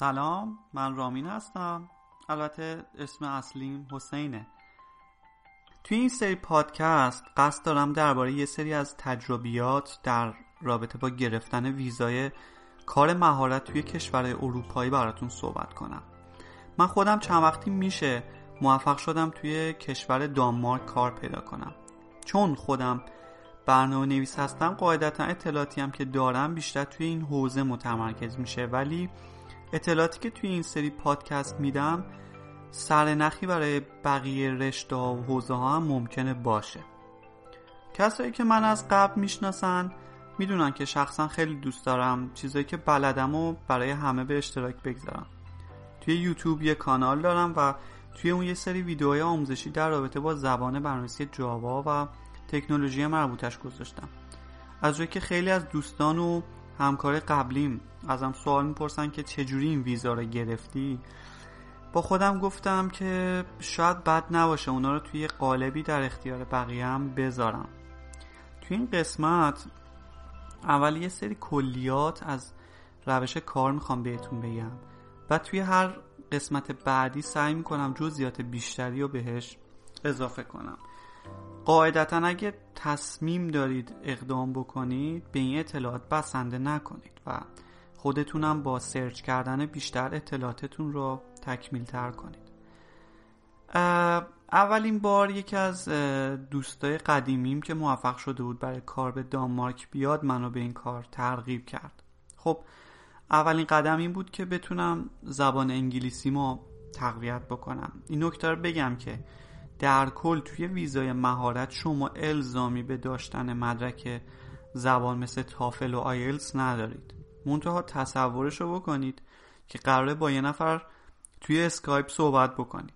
سلام من رامین هستم. البته اسم اصلیم حسینه. توی این سری پادکست قصد دارم درباره یه سری از تجربیات در رابطه با گرفتن ویزای کار مهارت توی کشور اروپایی براتون صحبت کنم. من خودم چند وقتی میشه موفق شدم توی کشور دانمارک کار پیدا کنم. چون خودم برنامه نویس هستم قاعدتا اطلاعاتی هم که دارم بیشتر توی این حوزه متمرکز میشه ولی اطلاعاتی که توی این سری پادکست میدم سرنخی برای بقیه رشته و حوزه ها هم ممکنه باشه. کسایی که من از قبل می‌شناسن می‌دونن که شخصا خیلی دوست دارم چیزایی که بلدم و برای همه به اشتراک بگذارم. توی یوتیوب یه کانال دارم و توی اون یه سری ویدیوهای آموزشی در رابطه با زبان برنامه‌نویسی جاوا و تکنولوژی مربوطش گذاشتم. از جایی که خیلی از دوستان و همکار قبلیم. ازم سوال می‌پرسن که چجوری این ویزا رو گرفتی؟ با خودم گفتم که شاید بد نباشه اونا رو توی قالبی در اختیار بقیه هم بذارم. توی این قسمت اول یه سری کلیات از روش کار می‌خوام بهتون بگم. بعد توی هر قسمت بعدی سعی می‌کنم جزئیات بیشتری رو بهش اضافه کنم. قاعدتا اگه تصمیم دارید اقدام بکنید به این اطلاعات بسنده نکنید و خودتونم با سرچ کردن بیشتر اطلاعاتتون رو تکمیل تر کنید اولین بار یکی از دوستای قدیمیم که موفق شده بود برای کار به دانمارک بیاد منو به این کار ترغیب کرد. خب اولین قدم این بود که بتونم زبان انگلیسی ما تقویت بکنم. این نکته رو بگم که در کل توی ویزای مهارت شما الزامی به داشتن مدرک زبان مثل تافل و آیلتس ندارید. منتها تصورش رو بکنید که قراره با یه نفر توی اسکایپ صحبت بکنید.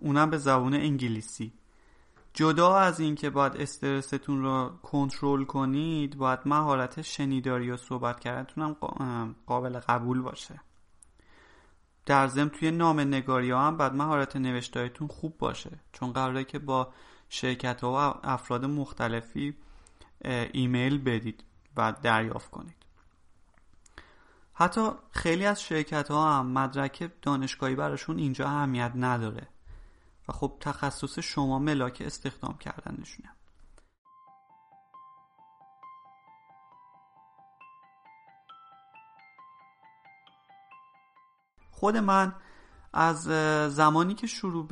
اونم به زبان انگلیسی. جدا از اینکه باید استرستون رو کنترل کنید باید مهارت شنیداری و صحبت کردنتون هم قابل قبول باشه. در ضمن توی نام نگاری ها هم باید مهارت نوشتاریتون خوب باشه. چون قراره که با شرکت ها و افراد مختلفی ایمیل بدید و دریافت کنید. حتی خیلی از شرکت ها هم مدرک دانشگاهی براشون اینجا اهمیت نداره. و خب تخصص شما ملاک استخدام کردنشونه. خود من از زمانی که شروع,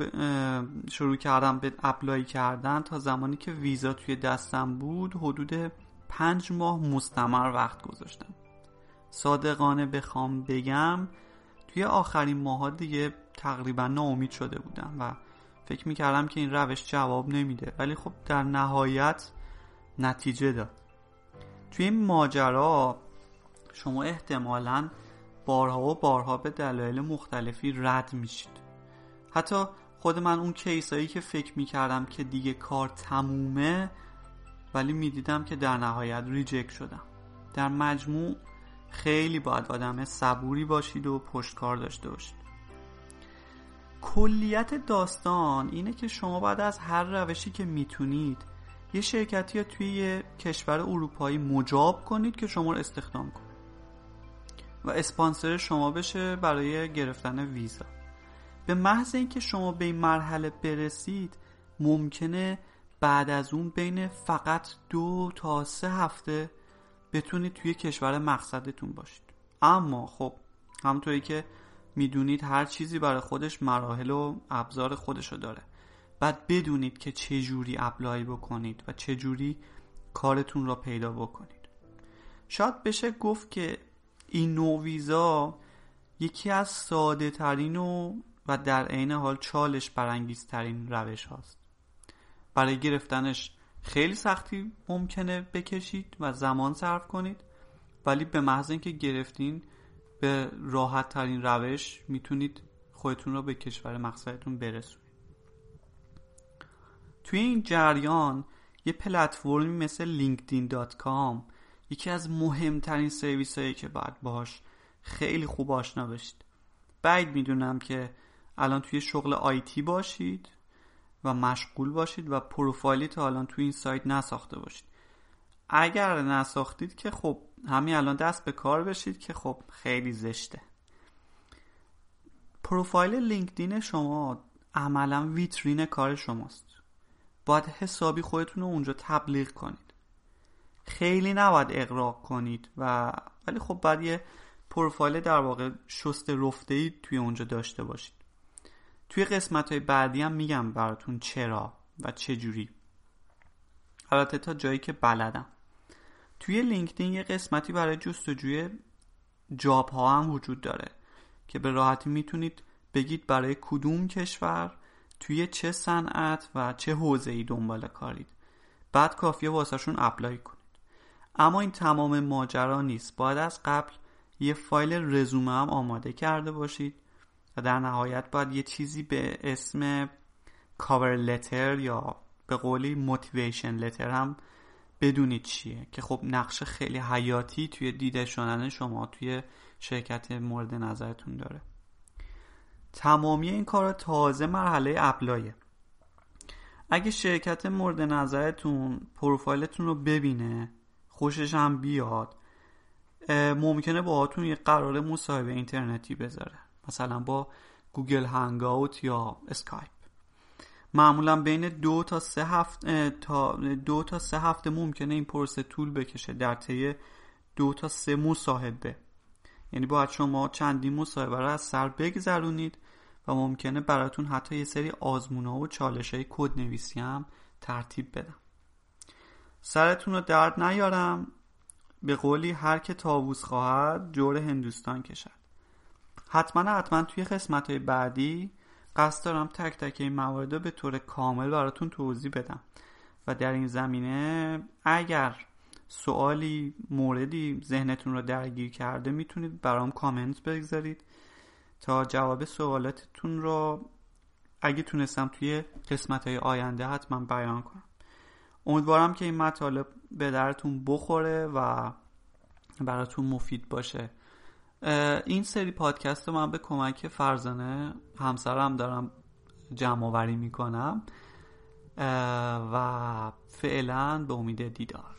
شروع کردم به اپلای کردن تا زمانی که ویزا توی دستم بود حدود پنج ماه مستمر وقت گذاشتم. صادقانه بخوام بگم توی آخرین ماها دیگه تقریبا ناامید شده بودم و فکر می‌کردم که این روش جواب نمیده. ولی خب در نهایت نتیجه داد. توی این ماجرا شما احتمالا بارها و بارها به دلایل مختلفی رد میشید. حتی خود من اون کیسایی که فکر می‌کردم که دیگه کار تمومه ولی می‌دیدم که در نهایت ریجکت شدم. در مجموع خیلی باید آدم صبوری باشید و پشتکار داشته باشید. کلیت داستان اینه که شما باید از هر روشی که می‌تونید یه شرکتی یا توی یه کشور اروپایی مجاب کنید که شما رو استخدام کنید و اسپانسر شما بشه برای گرفتن ویزا. به محض اینکه شما به این مرحله برسید ممکنه بعد از اون بین فقط دو تا سه هفته بتونید توی کشور مقصدتون باشید. اما خب همونطوری که می‌دونید هر چیزی برای خودش مراحل و ابزار خودشو داره. بعد بدونید که چه جوری اپلای بکنید و چه جوری کارتون را پیدا بکنید. شاید بشه گفت که این نوع ویزا یکی از ساده ترین و و در عین حال چالش برانگیزترین روش هاست. برای گرفتنش خیلی سختی ممکنه بکشید و زمان صرف کنید ولی به محض اینکه گرفتین به راحت ترین روش می‌تونید خودتون رو به کشور مقصدتون برسونید. توی این جریان یه پلتفرمی مثل linkedin.com یکی از مهمترین سرویس هایی که باید باش خیلی خوب آشنا بشید. بعید می‌دونم که الان توی شغل آیتی باشید و مشغول باشید و پروفایلی تا الان توی این سایت نساخته باشید. اگر نساختید که خب همین الان دست به کار بشید که خب خیلی زشته. پروفایل لینکدین شما عملا ویترین کار شماست. باید حسابی خودتون رو اونجا تبلیغ کنید. خیلی نباید اقراق کنید و ولی خب باید یه پروفایل در واقع شست رفته ای توی اونجا داشته باشید. توی قسمت های بعدی هم میگم براتون چرا و چه جوری البته تا جایی که بلدم. توی لینکدین یه قسمتی برای جستجوی job ها هم وجود داره که به راحتی می‌تونید بگید برای کدوم کشور توی چه صنعت و چه حوزه ای دنبال کارید. بعد کافیه واسهشون apply کنید. اما این تمام ماجرا نیست. باید از قبل یه فایل رزومه هم آماده کرده باشید و در نهایت باید یه چیزی به اسم cover letter یا به قولی motivation letter هم بدونید چیه. که خب نقش خیلی حیاتی توی دیده شدن شما توی شرکت مورد نظرتون داره. تمامی این کار تازه مرحله apply ه. اگه شرکت مورد نظرتون پروفایلتون رو ببینه خوشش هم بیاد. ممکنه باهاتون یه قرار مصاحبه اینترنتی بذاره. مثلا با گوگل هنگاوت یا اسکایپ. معمولا بین دو تا سه هفته تا دو تا سه هفته ممکنه این پروسه طول بکشه در طی دو تا سه مصاحبه. یعنی باید شما چندین مصاحبه رو از سر بگذرونید و ممکنه براتون حتی یه سری آزمونا و چالش های کد نویسی هم ترتیب بدم. سرتون رو درد نیارم. به قولی هر که تاووز خواهد جور هندوستان کشد. حتما حتما توی قسمت های بعدی قصد دارم تک تک این موارد رو به طور کامل براتون توضیح بدم. و در این زمینه اگر سوالی موردی ذهنتون رو درگیر کرده می‌تونید برام کامنت بگذارید تا جواب سوالاتتون رو اگه تونستم توی قسمت های آینده حتما بیان کنم. امیدوارم که این مطالب به درتون بخوره و براتون مفید باشه. این سری پادکست رو من به کمک فرزانه همسرم دارم جمع آوری می‌کنم و فعلا به امید دیدار.